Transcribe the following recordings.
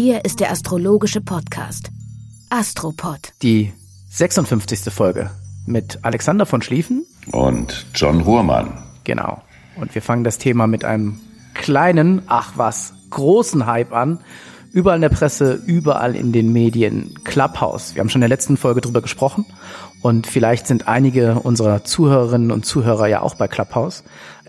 Hier ist der astrologische Podcast. Astropod. Die 56. Folge mit Alexander von Schlieffen. Und John Ruhrmann. Genau. Und wir fangen das Thema mit einem kleinen, ach was, großen Hype an. Überall in der Presse, überall in den Medien. Clubhouse. Wir haben schon in der letzten Folge drüber gesprochen. Und vielleicht sind einige unserer Zuhörerinnen und Zuhörer ja auch bei Clubhouse.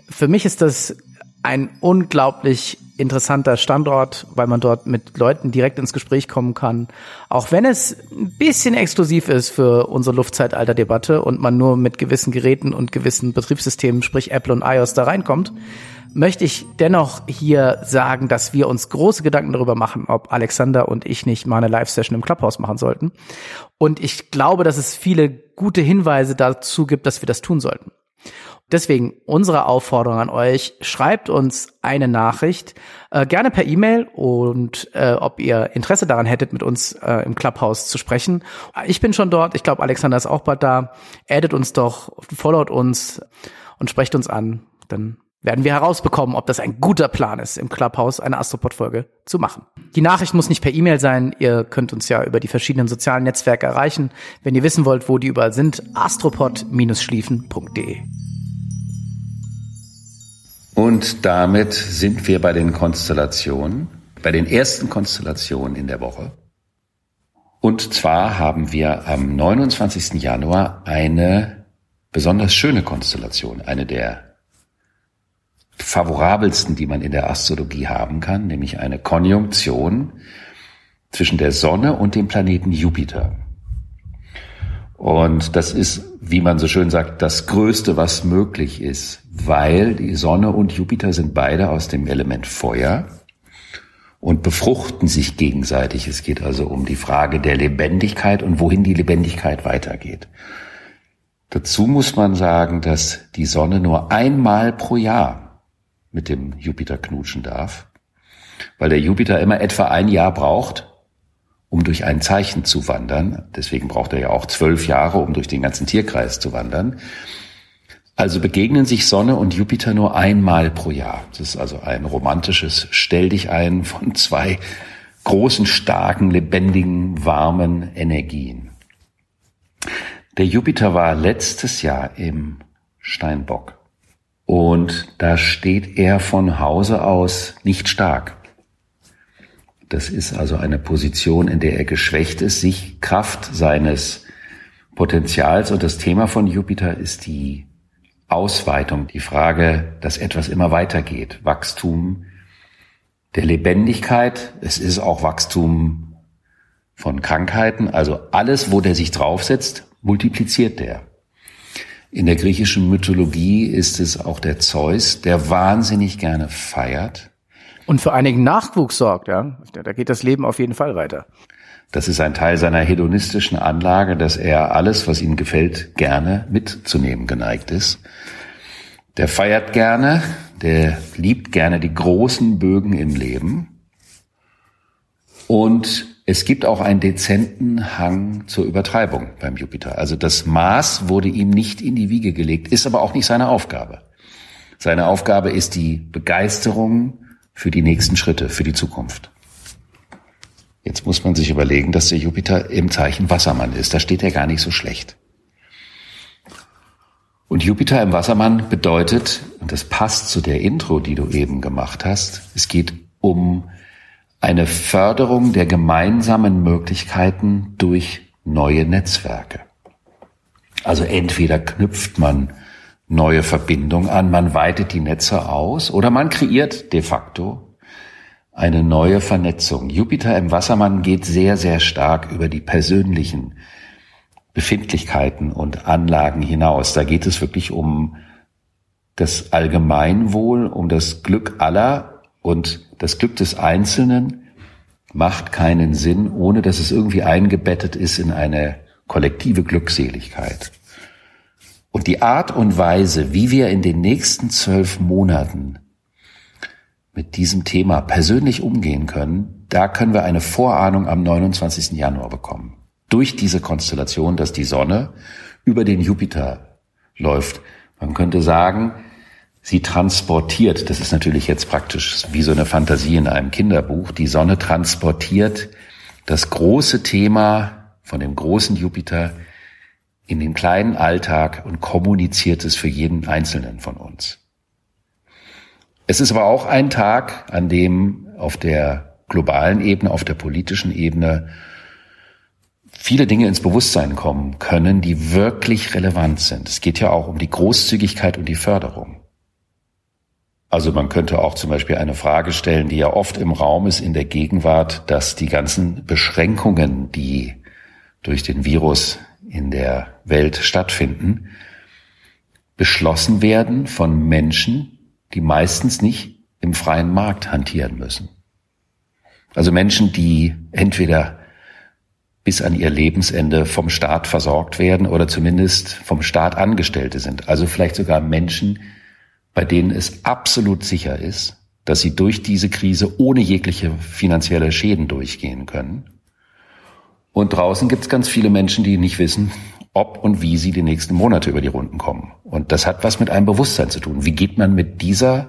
Für mich ist das ein unglaublich interessanter Standort, weil man dort mit Leuten direkt ins Gespräch kommen kann. Auch wenn es ein bisschen exklusiv ist für unsere Luftzeitalter-Debatte und man nur mit gewissen Geräten und gewissen Betriebssystemen, sprich Apple und iOS, da reinkommt, möchte ich dennoch hier sagen, dass wir uns große Gedanken darüber machen, ob Alexander und ich nicht mal eine Live-Session im Clubhouse machen sollten. Und ich glaube, dass es viele gute Hinweise dazu gibt, dass wir das tun sollten. Deswegen unsere Aufforderung an euch, schreibt uns eine Nachricht, äh, gerne per E-Mail und äh, ob ihr Interesse daran hättet, mit uns äh, im Clubhouse zu sprechen. Ich bin schon dort, ich glaube, Alexander ist auch bald da. Addet uns doch, followt uns und sprecht uns an. Dann werden wir herausbekommen, ob das ein guter Plan ist, im Clubhouse eine Astropod-Folge zu machen. Die Nachricht muss nicht per E-Mail sein. Ihr könnt uns ja über die verschiedenen sozialen Netzwerke erreichen. Wenn ihr wissen wollt, wo die überall sind, astropod-schliefen.de. Und damit sind wir bei den Konstellationen, bei den ersten Konstellationen in der Woche. Und zwar haben wir am 29. Januar eine besonders schöne Konstellation, eine der favorabelsten, die man in der Astrologie haben kann, nämlich eine Konjunktion zwischen der Sonne und dem Planeten Jupiter. Und das ist, wie man so schön sagt, das Größte, was möglich ist, weil die Sonne und Jupiter sind beide aus dem Element Feuer und befruchten sich gegenseitig. Es geht also um die Frage der Lebendigkeit und wohin die Lebendigkeit weitergeht. Dazu muss man sagen, dass die Sonne nur einmal pro Jahr mit dem Jupiter knutschen darf, weil der Jupiter immer etwa ein Jahr braucht, um durch ein Zeichen zu wandern. Deswegen braucht er ja auch zwölf Jahre, um durch den ganzen Tierkreis zu wandern. Also begegnen sich Sonne und Jupiter nur einmal pro Jahr. Das ist also ein romantisches Stell dich ein von zwei großen, starken, lebendigen, warmen Energien. Der Jupiter war letztes Jahr im Steinbock und da steht er von Hause aus nicht stark. Das ist also eine Position, in der er geschwächt ist, sich Kraft seines Potenzials. Und das Thema von Jupiter ist die Ausweitung, die Frage, dass etwas immer weitergeht. Wachstum der Lebendigkeit. Es ist auch Wachstum von Krankheiten. Also alles, wo der sich draufsetzt, multipliziert der. In der griechischen Mythologie ist es auch der Zeus, der wahnsinnig gerne feiert und für einigen Nachwuchs sorgt, ja. Da geht das Leben auf jeden Fall weiter. Das ist ein Teil seiner hedonistischen Anlage, dass er alles, was ihm gefällt, gerne mitzunehmen geneigt ist. Der feiert gerne, der liebt gerne die großen Bögen im Leben. Und es gibt auch einen dezenten Hang zur Übertreibung beim Jupiter. Also das Maß wurde ihm nicht in die Wiege gelegt, ist aber auch nicht seine Aufgabe. Seine Aufgabe ist die Begeisterung für die nächsten Schritte, für die Zukunft. Jetzt muss man sich überlegen, dass der Jupiter im Zeichen Wassermann ist. Da steht er gar nicht so schlecht. Und Jupiter im Wassermann bedeutet, und das passt zu der Intro, die du eben gemacht hast, es geht um eine Förderung der gemeinsamen Möglichkeiten durch neue Netzwerke. Also entweder knüpft man neue Verbindung an, man weitet die Netze aus oder man kreiert de facto eine neue Vernetzung. Jupiter im Wassermann geht sehr, sehr stark über die persönlichen Befindlichkeiten und Anlagen hinaus. Da geht es wirklich um das Allgemeinwohl, um das Glück aller und das Glück des Einzelnen macht keinen Sinn, ohne dass es irgendwie eingebettet ist in eine kollektive Glückseligkeit. Und die Art und Weise, wie wir in den nächsten zwölf Monaten mit diesem Thema persönlich umgehen können, da können wir eine Vorahnung am 29. Januar bekommen. Durch diese Konstellation, dass die Sonne über den Jupiter läuft. Man könnte sagen, sie transportiert, das ist natürlich jetzt praktisch wie so eine Fantasie in einem Kinderbuch, die Sonne transportiert das große Thema von dem großen Jupiter in den kleinen Alltag und kommuniziert es für jeden Einzelnen von uns. Es ist aber auch ein Tag, an dem auf der globalen Ebene, auf der politischen Ebene viele Dinge ins Bewusstsein kommen können, die wirklich relevant sind. Es geht ja auch um die Großzügigkeit und die Förderung. Also man könnte auch zum Beispiel eine Frage stellen, die ja oft im Raum ist in der Gegenwart, dass die ganzen Beschränkungen, die durch den Virus in der Welt stattfinden, beschlossen werden von Menschen, die meistens nicht im freien Markt hantieren müssen. Also Menschen, die entweder bis an ihr Lebensende vom Staat versorgt werden oder zumindest vom Staat Angestellte sind. Also vielleicht sogar Menschen, bei denen es absolut sicher ist, dass sie durch diese Krise ohne jegliche finanzielle Schäden durchgehen können. Und draußen gibt es ganz viele Menschen, die nicht wissen, ob und wie sie die nächsten Monate über die Runden kommen. Und das hat was mit einem Bewusstsein zu tun. Wie geht man mit dieser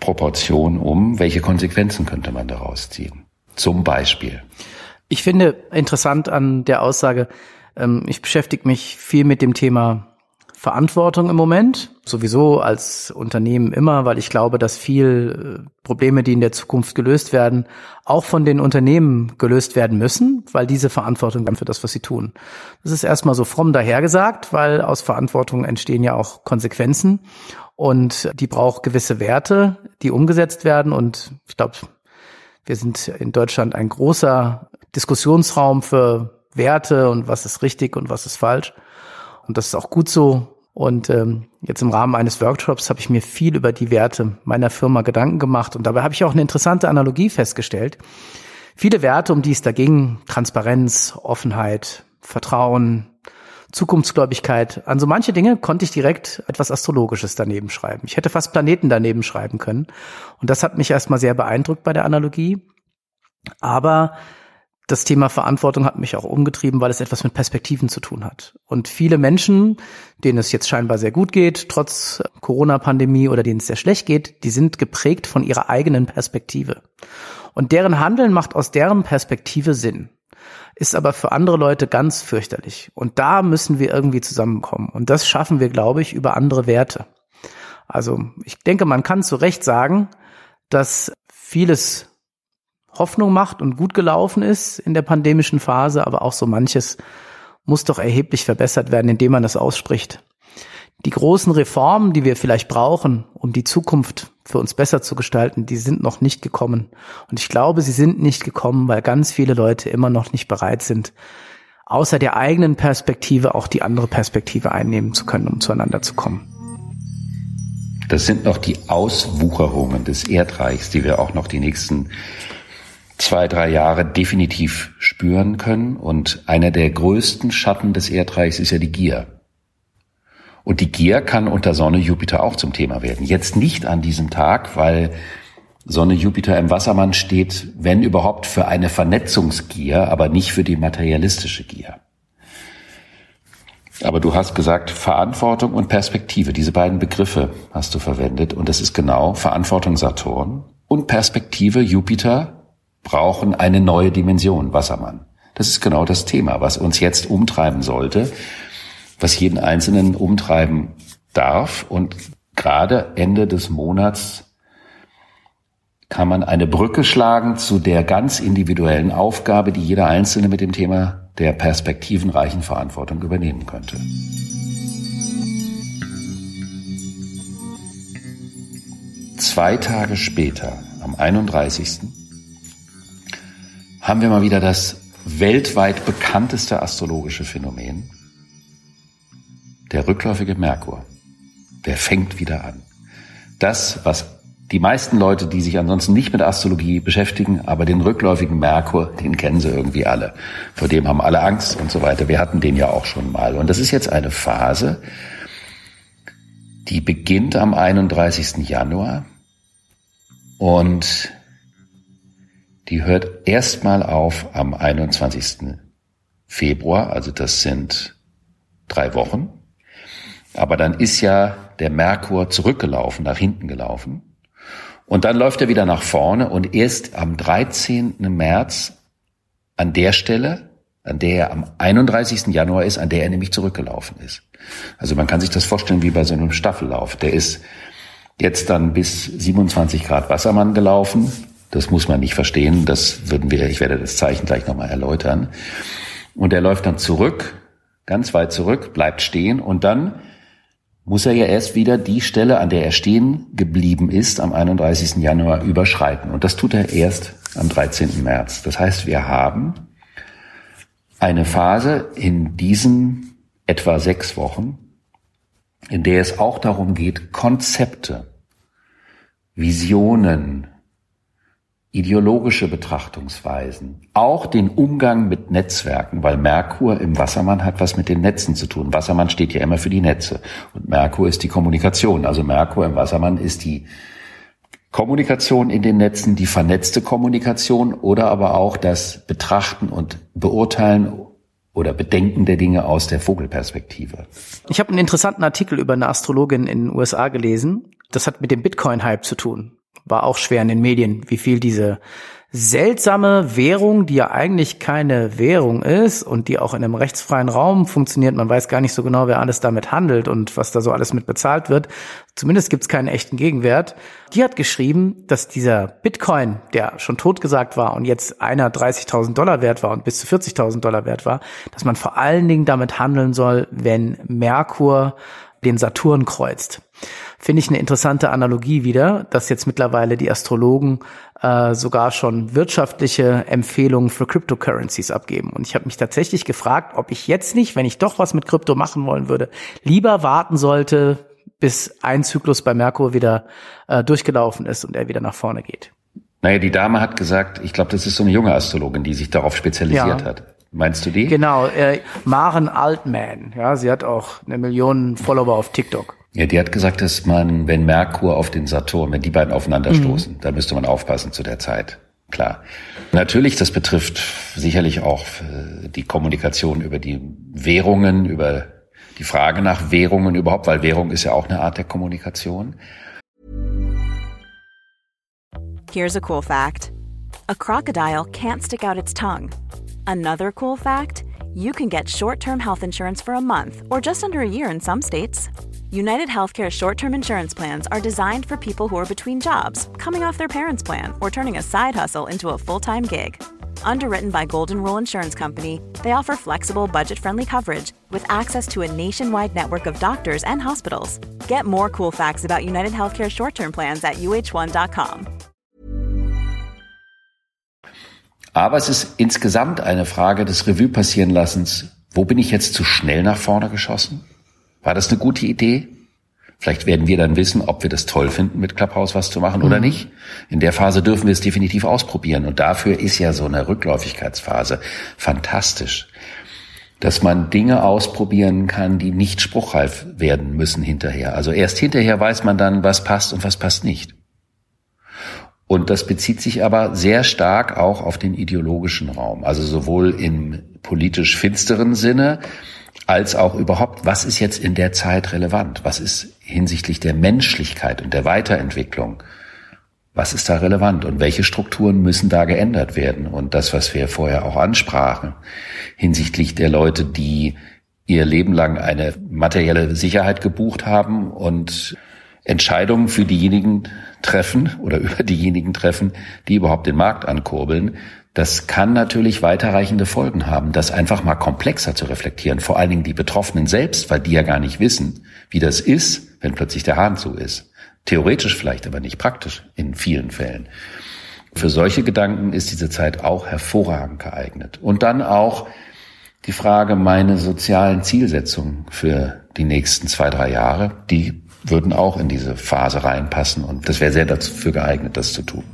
Proportion um? Welche Konsequenzen könnte man daraus ziehen? Zum Beispiel. Ich finde interessant an der Aussage, ähm, ich beschäftige mich viel mit dem Thema Verantwortung im Moment, sowieso als Unternehmen immer, weil ich glaube, dass viel äh, Probleme, die in der Zukunft gelöst werden, auch von den Unternehmen gelöst werden müssen, weil diese Verantwortung dann für das, was sie tun. Das ist erstmal so fromm dahergesagt, weil aus Verantwortung entstehen ja auch Konsequenzen und die braucht gewisse Werte, die umgesetzt werden und ich glaube, wir sind in Deutschland ein großer Diskussionsraum für Werte und was ist richtig und was ist falsch. Und das ist auch gut so. Und ähm, jetzt im Rahmen eines Workshops habe ich mir viel über die Werte meiner Firma Gedanken gemacht. Und dabei habe ich auch eine interessante Analogie festgestellt. Viele Werte, um die es da ging, Transparenz, Offenheit, Vertrauen, Zukunftsgläubigkeit. An so manche Dinge konnte ich direkt etwas Astrologisches daneben schreiben. Ich hätte fast Planeten daneben schreiben können. Und das hat mich erstmal sehr beeindruckt bei der Analogie. Aber das Thema Verantwortung hat mich auch umgetrieben, weil es etwas mit Perspektiven zu tun hat. Und viele Menschen, denen es jetzt scheinbar sehr gut geht, trotz Corona-Pandemie oder denen es sehr schlecht geht, die sind geprägt von ihrer eigenen Perspektive. Und deren Handeln macht aus deren Perspektive Sinn. Ist aber für andere Leute ganz fürchterlich. Und da müssen wir irgendwie zusammenkommen. Und das schaffen wir, glaube ich, über andere Werte. Also ich denke, man kann zu Recht sagen, dass vieles Hoffnung macht und gut gelaufen ist in der pandemischen Phase, aber auch so manches muss doch erheblich verbessert werden, indem man das ausspricht. Die großen Reformen, die wir vielleicht brauchen, um die Zukunft für uns besser zu gestalten, die sind noch nicht gekommen. Und ich glaube, sie sind nicht gekommen, weil ganz viele Leute immer noch nicht bereit sind, außer der eigenen Perspektive auch die andere Perspektive einnehmen zu können, um zueinander zu kommen. Das sind noch die Auswucherungen des Erdreichs, die wir auch noch die nächsten zwei, drei Jahre definitiv spüren können. Und einer der größten Schatten des Erdreichs ist ja die Gier. Und die Gier kann unter Sonne Jupiter auch zum Thema werden. Jetzt nicht an diesem Tag, weil Sonne Jupiter im Wassermann steht, wenn überhaupt, für eine Vernetzungsgier, aber nicht für die materialistische Gier. Aber du hast gesagt, Verantwortung und Perspektive, diese beiden Begriffe hast du verwendet. Und das ist genau Verantwortung Saturn und Perspektive Jupiter brauchen eine neue Dimension, Wassermann. Das ist genau das Thema, was uns jetzt umtreiben sollte, was jeden Einzelnen umtreiben darf. Und gerade Ende des Monats kann man eine Brücke schlagen zu der ganz individuellen Aufgabe, die jeder Einzelne mit dem Thema der perspektivenreichen Verantwortung übernehmen könnte. Zwei Tage später, am 31 haben wir mal wieder das weltweit bekannteste astrologische Phänomen, der rückläufige Merkur. Der fängt wieder an. Das, was die meisten Leute, die sich ansonsten nicht mit Astrologie beschäftigen, aber den rückläufigen Merkur, den kennen sie irgendwie alle. Vor dem haben alle Angst und so weiter. Wir hatten den ja auch schon mal. Und das ist jetzt eine Phase, die beginnt am 31. Januar und die hört erstmal auf am 21. Februar, also das sind drei Wochen. Aber dann ist ja der Merkur zurückgelaufen, nach hinten gelaufen. Und dann läuft er wieder nach vorne und erst am 13. März an der Stelle, an der er am 31. Januar ist, an der er nämlich zurückgelaufen ist. Also man kann sich das vorstellen wie bei so einem Staffellauf. Der ist jetzt dann bis 27 Grad Wassermann gelaufen. Das muss man nicht verstehen. Das würden wir, ich werde das Zeichen gleich nochmal erläutern. Und er läuft dann zurück, ganz weit zurück, bleibt stehen und dann muss er ja erst wieder die Stelle, an der er stehen geblieben ist, am 31. Januar überschreiten. Und das tut er erst am 13. März. Das heißt, wir haben eine Phase in diesen etwa sechs Wochen, in der es auch darum geht, Konzepte, Visionen, ideologische Betrachtungsweisen, auch den Umgang mit Netzwerken, weil Merkur im Wassermann hat was mit den Netzen zu tun. Wassermann steht ja immer für die Netze und Merkur ist die Kommunikation. Also Merkur im Wassermann ist die Kommunikation in den Netzen, die vernetzte Kommunikation oder aber auch das Betrachten und Beurteilen oder Bedenken der Dinge aus der Vogelperspektive. Ich habe einen interessanten Artikel über eine Astrologin in den USA gelesen. Das hat mit dem Bitcoin-Hype zu tun war auch schwer in den Medien, wie viel diese seltsame Währung, die ja eigentlich keine Währung ist und die auch in einem rechtsfreien Raum funktioniert. Man weiß gar nicht so genau, wer alles damit handelt und was da so alles mit bezahlt wird. Zumindest gibt es keinen echten Gegenwert. Die hat geschrieben, dass dieser Bitcoin, der schon totgesagt war und jetzt einer 30.000 Dollar wert war und bis zu 40.000 Dollar wert war, dass man vor allen Dingen damit handeln soll, wenn Merkur den Saturn kreuzt finde ich eine interessante Analogie wieder, dass jetzt mittlerweile die Astrologen äh, sogar schon wirtschaftliche Empfehlungen für Cryptocurrencies abgeben. Und ich habe mich tatsächlich gefragt, ob ich jetzt nicht, wenn ich doch was mit Krypto machen wollen würde, lieber warten sollte, bis ein Zyklus bei Merkur wieder äh, durchgelaufen ist und er wieder nach vorne geht. Naja, die Dame hat gesagt, ich glaube, das ist so eine junge Astrologin, die sich darauf spezialisiert ja. hat. Meinst du die? Genau, äh, Maren Altman. Ja, sie hat auch eine Million Follower auf TikTok. Ja, die hat gesagt, dass man, wenn Merkur auf den Saturn, wenn die beiden aufeinanderstoßen, mhm. da müsste man aufpassen zu der Zeit. Klar. Natürlich, das betrifft sicherlich auch äh, die Kommunikation über die Währungen, über die Frage nach Währungen überhaupt, weil Währung ist ja auch eine Art der Kommunikation. Here's a cool fact. A crocodile can't stick out its tongue. Another cool fact, you can get short-term health insurance for a month or just under a year in some states. United Healthcare short term insurance plans are designed for people who are between jobs, coming off their parents' plan, or turning a side hustle into a full time gig. Underwritten by Golden Rule Insurance Company, they offer flexible, budget friendly coverage with access to a nationwide network of doctors and hospitals. Get more cool facts about United Healthcare short term plans at uh1.com. Aber es ist insgesamt eine Frage des Revue passieren Lassens. Wo bin ich jetzt zu schnell nach vorne geschossen? War das eine gute Idee? Vielleicht werden wir dann wissen, ob wir das toll finden, mit Clubhouse was zu machen mhm. oder nicht. In der Phase dürfen wir es definitiv ausprobieren. Und dafür ist ja so eine Rückläufigkeitsphase fantastisch. Dass man Dinge ausprobieren kann, die nicht spruchreif werden müssen hinterher. Also erst hinterher weiß man dann, was passt und was passt nicht. Und das bezieht sich aber sehr stark auch auf den ideologischen Raum. Also sowohl im politisch finsteren Sinne, als auch überhaupt, was ist jetzt in der Zeit relevant? Was ist hinsichtlich der Menschlichkeit und der Weiterentwicklung? Was ist da relevant und welche Strukturen müssen da geändert werden? Und das, was wir vorher auch ansprachen, hinsichtlich der Leute, die ihr Leben lang eine materielle Sicherheit gebucht haben und Entscheidungen für diejenigen treffen oder über diejenigen treffen, die überhaupt den Markt ankurbeln, das kann natürlich weiterreichende Folgen haben, das einfach mal komplexer zu reflektieren, vor allen Dingen die Betroffenen selbst, weil die ja gar nicht wissen, wie das ist, wenn plötzlich der Hahn zu ist. Theoretisch vielleicht, aber nicht praktisch in vielen Fällen. Für solche Gedanken ist diese Zeit auch hervorragend geeignet. Und dann auch die Frage, meine sozialen Zielsetzungen für die nächsten zwei, drei Jahre, die würden auch in diese Phase reinpassen und das wäre sehr dafür geeignet, das zu tun.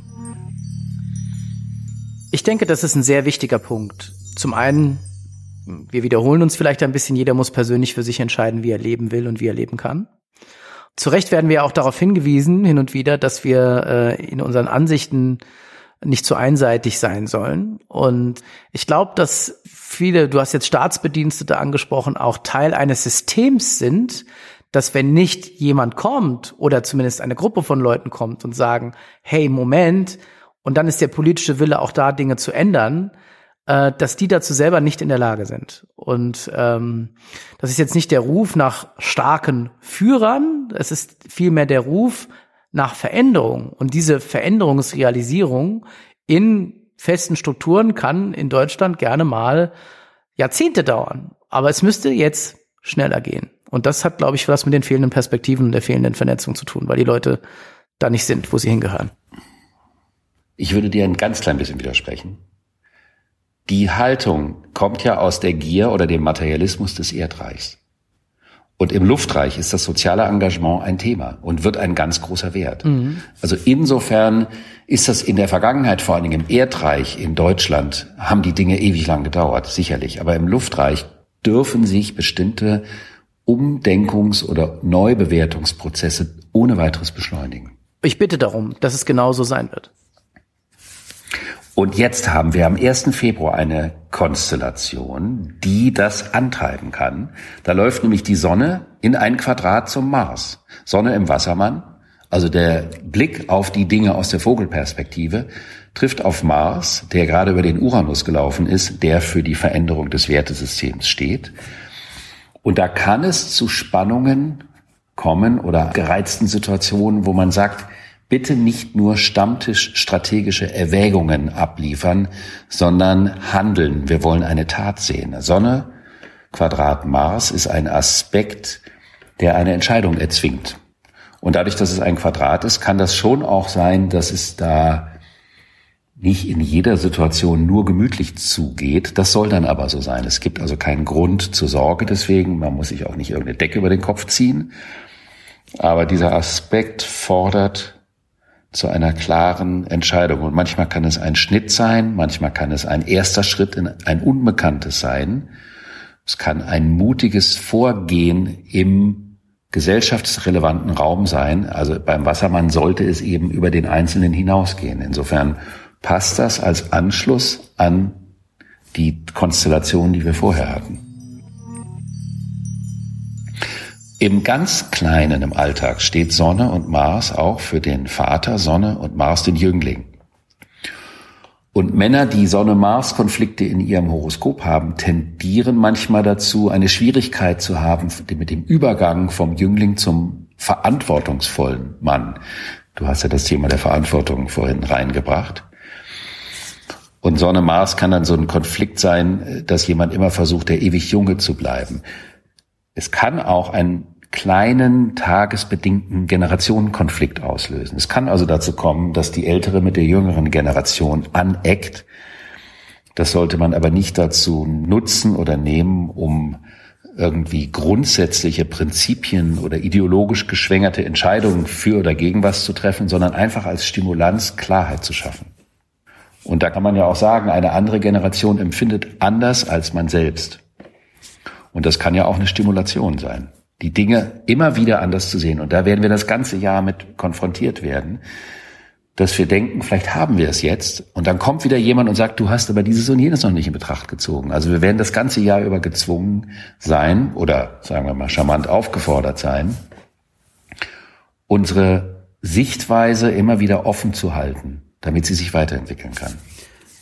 Ich denke, das ist ein sehr wichtiger Punkt. Zum einen, wir wiederholen uns vielleicht ein bisschen, jeder muss persönlich für sich entscheiden, wie er leben will und wie er leben kann. Zu Recht werden wir auch darauf hingewiesen, hin und wieder, dass wir äh, in unseren Ansichten nicht zu einseitig sein sollen. Und ich glaube, dass viele, du hast jetzt Staatsbedienstete angesprochen, auch Teil eines Systems sind, dass wenn nicht jemand kommt oder zumindest eine Gruppe von Leuten kommt und sagen, hey, Moment, und dann ist der politische Wille auch da, Dinge zu ändern, äh, dass die dazu selber nicht in der Lage sind. Und ähm, das ist jetzt nicht der Ruf nach starken Führern, es ist vielmehr der Ruf nach Veränderung. Und diese Veränderungsrealisierung in festen Strukturen kann in Deutschland gerne mal Jahrzehnte dauern. Aber es müsste jetzt schneller gehen. Und das hat, glaube ich, was mit den fehlenden Perspektiven und der fehlenden Vernetzung zu tun, weil die Leute da nicht sind, wo sie hingehören. Ich würde dir ein ganz klein bisschen widersprechen. Die Haltung kommt ja aus der Gier oder dem Materialismus des Erdreichs. Und im Luftreich ist das soziale Engagement ein Thema und wird ein ganz großer Wert. Mhm. Also insofern ist das in der Vergangenheit, vor allen Dingen im Erdreich in Deutschland, haben die Dinge ewig lang gedauert, sicherlich. Aber im Luftreich dürfen sich bestimmte Umdenkungs- oder Neubewertungsprozesse ohne weiteres beschleunigen. Ich bitte darum, dass es genauso sein wird. Und jetzt haben wir am 1. Februar eine Konstellation, die das antreiben kann. Da läuft nämlich die Sonne in ein Quadrat zum Mars. Sonne im Wassermann, also der Blick auf die Dinge aus der Vogelperspektive, trifft auf Mars, der gerade über den Uranus gelaufen ist, der für die Veränderung des Wertesystems steht. Und da kann es zu Spannungen kommen oder gereizten Situationen, wo man sagt, bitte nicht nur Stammtisch strategische Erwägungen abliefern, sondern handeln. Wir wollen eine Tat sehen. Sonne, Quadrat Mars ist ein Aspekt, der eine Entscheidung erzwingt. Und dadurch, dass es ein Quadrat ist, kann das schon auch sein, dass es da nicht in jeder Situation nur gemütlich zugeht. Das soll dann aber so sein. Es gibt also keinen Grund zur Sorge deswegen. Man muss sich auch nicht irgendeine Decke über den Kopf ziehen. Aber dieser Aspekt fordert zu einer klaren Entscheidung. Und manchmal kann es ein Schnitt sein, manchmal kann es ein erster Schritt in ein Unbekanntes sein. Es kann ein mutiges Vorgehen im gesellschaftsrelevanten Raum sein. Also beim Wassermann sollte es eben über den Einzelnen hinausgehen. Insofern passt das als Anschluss an die Konstellation, die wir vorher hatten. Im ganz Kleinen im Alltag steht Sonne und Mars auch für den Vater, Sonne und Mars den Jüngling. Und Männer, die Sonne-Mars-Konflikte in ihrem Horoskop haben, tendieren manchmal dazu, eine Schwierigkeit zu haben mit dem Übergang vom Jüngling zum verantwortungsvollen Mann. Du hast ja das Thema der Verantwortung vorhin reingebracht. Und Sonne-Mars kann dann so ein Konflikt sein, dass jemand immer versucht, der ewig Junge zu bleiben. Es kann auch einen kleinen tagesbedingten Generationenkonflikt auslösen. Es kann also dazu kommen, dass die ältere mit der jüngeren Generation aneckt. Das sollte man aber nicht dazu nutzen oder nehmen, um irgendwie grundsätzliche Prinzipien oder ideologisch geschwängerte Entscheidungen für oder gegen was zu treffen, sondern einfach als Stimulanz Klarheit zu schaffen. Und da kann man ja auch sagen, eine andere Generation empfindet anders als man selbst. Und das kann ja auch eine Stimulation sein, die Dinge immer wieder anders zu sehen. Und da werden wir das ganze Jahr mit konfrontiert werden, dass wir denken, vielleicht haben wir es jetzt. Und dann kommt wieder jemand und sagt, du hast aber dieses und jenes noch nicht in Betracht gezogen. Also wir werden das ganze Jahr über gezwungen sein oder sagen wir mal charmant aufgefordert sein, unsere Sichtweise immer wieder offen zu halten, damit sie sich weiterentwickeln kann.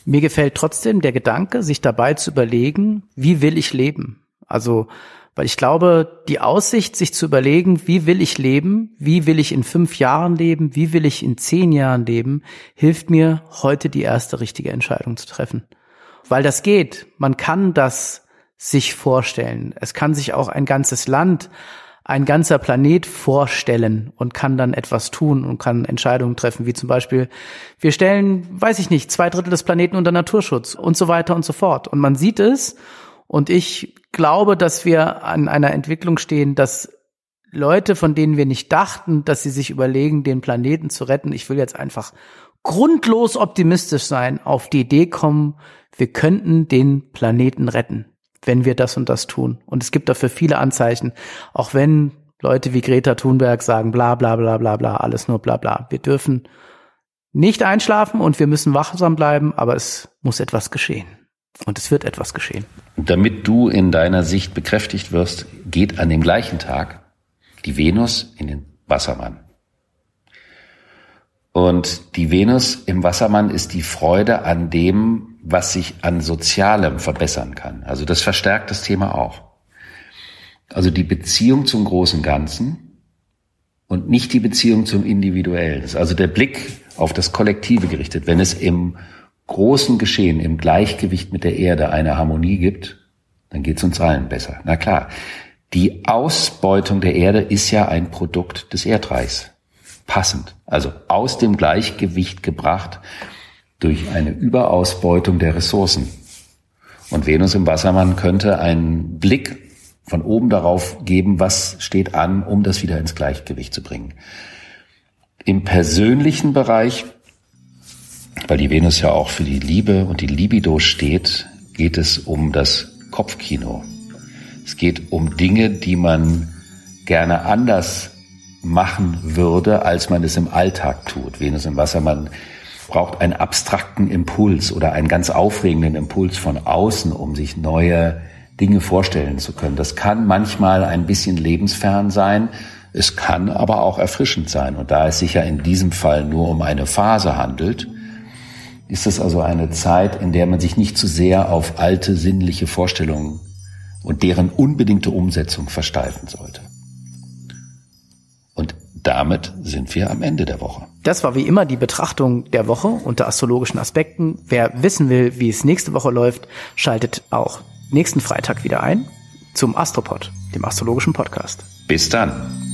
Mir gefällt trotzdem der Gedanke, sich dabei zu überlegen, wie will ich leben? Also, weil ich glaube, die Aussicht, sich zu überlegen, wie will ich leben, wie will ich in fünf Jahren leben, wie will ich in zehn Jahren leben, hilft mir, heute die erste richtige Entscheidung zu treffen. Weil das geht. Man kann das sich vorstellen. Es kann sich auch ein ganzes Land, ein ganzer Planet vorstellen und kann dann etwas tun und kann Entscheidungen treffen, wie zum Beispiel, wir stellen, weiß ich nicht, zwei Drittel des Planeten unter Naturschutz und so weiter und so fort. Und man sieht es und ich glaube, dass wir an einer Entwicklung stehen, dass Leute, von denen wir nicht dachten, dass sie sich überlegen, den Planeten zu retten, ich will jetzt einfach grundlos optimistisch sein, auf die Idee kommen, wir könnten den Planeten retten, wenn wir das und das tun. Und es gibt dafür viele Anzeichen, auch wenn Leute wie Greta Thunberg sagen, bla bla bla bla bla, alles nur bla bla. Wir dürfen nicht einschlafen und wir müssen wachsam bleiben, aber es muss etwas geschehen. Und es wird etwas geschehen. Damit du in deiner Sicht bekräftigt wirst, geht an dem gleichen Tag die Venus in den Wassermann. Und die Venus im Wassermann ist die Freude an dem, was sich an Sozialem verbessern kann. Also das verstärkt das Thema auch. Also die Beziehung zum großen Ganzen und nicht die Beziehung zum Individuellen. Das ist also der Blick auf das Kollektive gerichtet. Wenn es im großen Geschehen, im Gleichgewicht mit der Erde eine Harmonie gibt, dann geht es uns allen besser. Na klar, die Ausbeutung der Erde ist ja ein Produkt des Erdreichs. Passend. Also aus dem Gleichgewicht gebracht durch eine Überausbeutung der Ressourcen. Und Venus im Wassermann könnte einen Blick von oben darauf geben, was steht an, um das wieder ins Gleichgewicht zu bringen. Im persönlichen Bereich, weil die Venus ja auch für die Liebe und die Libido steht, geht es um das Kopfkino. Es geht um Dinge, die man gerne anders machen würde, als man es im Alltag tut. Venus im Wassermann braucht einen abstrakten Impuls oder einen ganz aufregenden Impuls von außen, um sich neue Dinge vorstellen zu können. Das kann manchmal ein bisschen lebensfern sein, es kann aber auch erfrischend sein. Und da es sich ja in diesem Fall nur um eine Phase handelt, ist es also eine Zeit, in der man sich nicht zu sehr auf alte sinnliche Vorstellungen und deren unbedingte Umsetzung versteifen sollte. Und damit sind wir am Ende der Woche. Das war wie immer die Betrachtung der Woche unter astrologischen Aspekten. Wer wissen will, wie es nächste Woche läuft, schaltet auch nächsten Freitag wieder ein zum Astropod, dem astrologischen Podcast. Bis dann.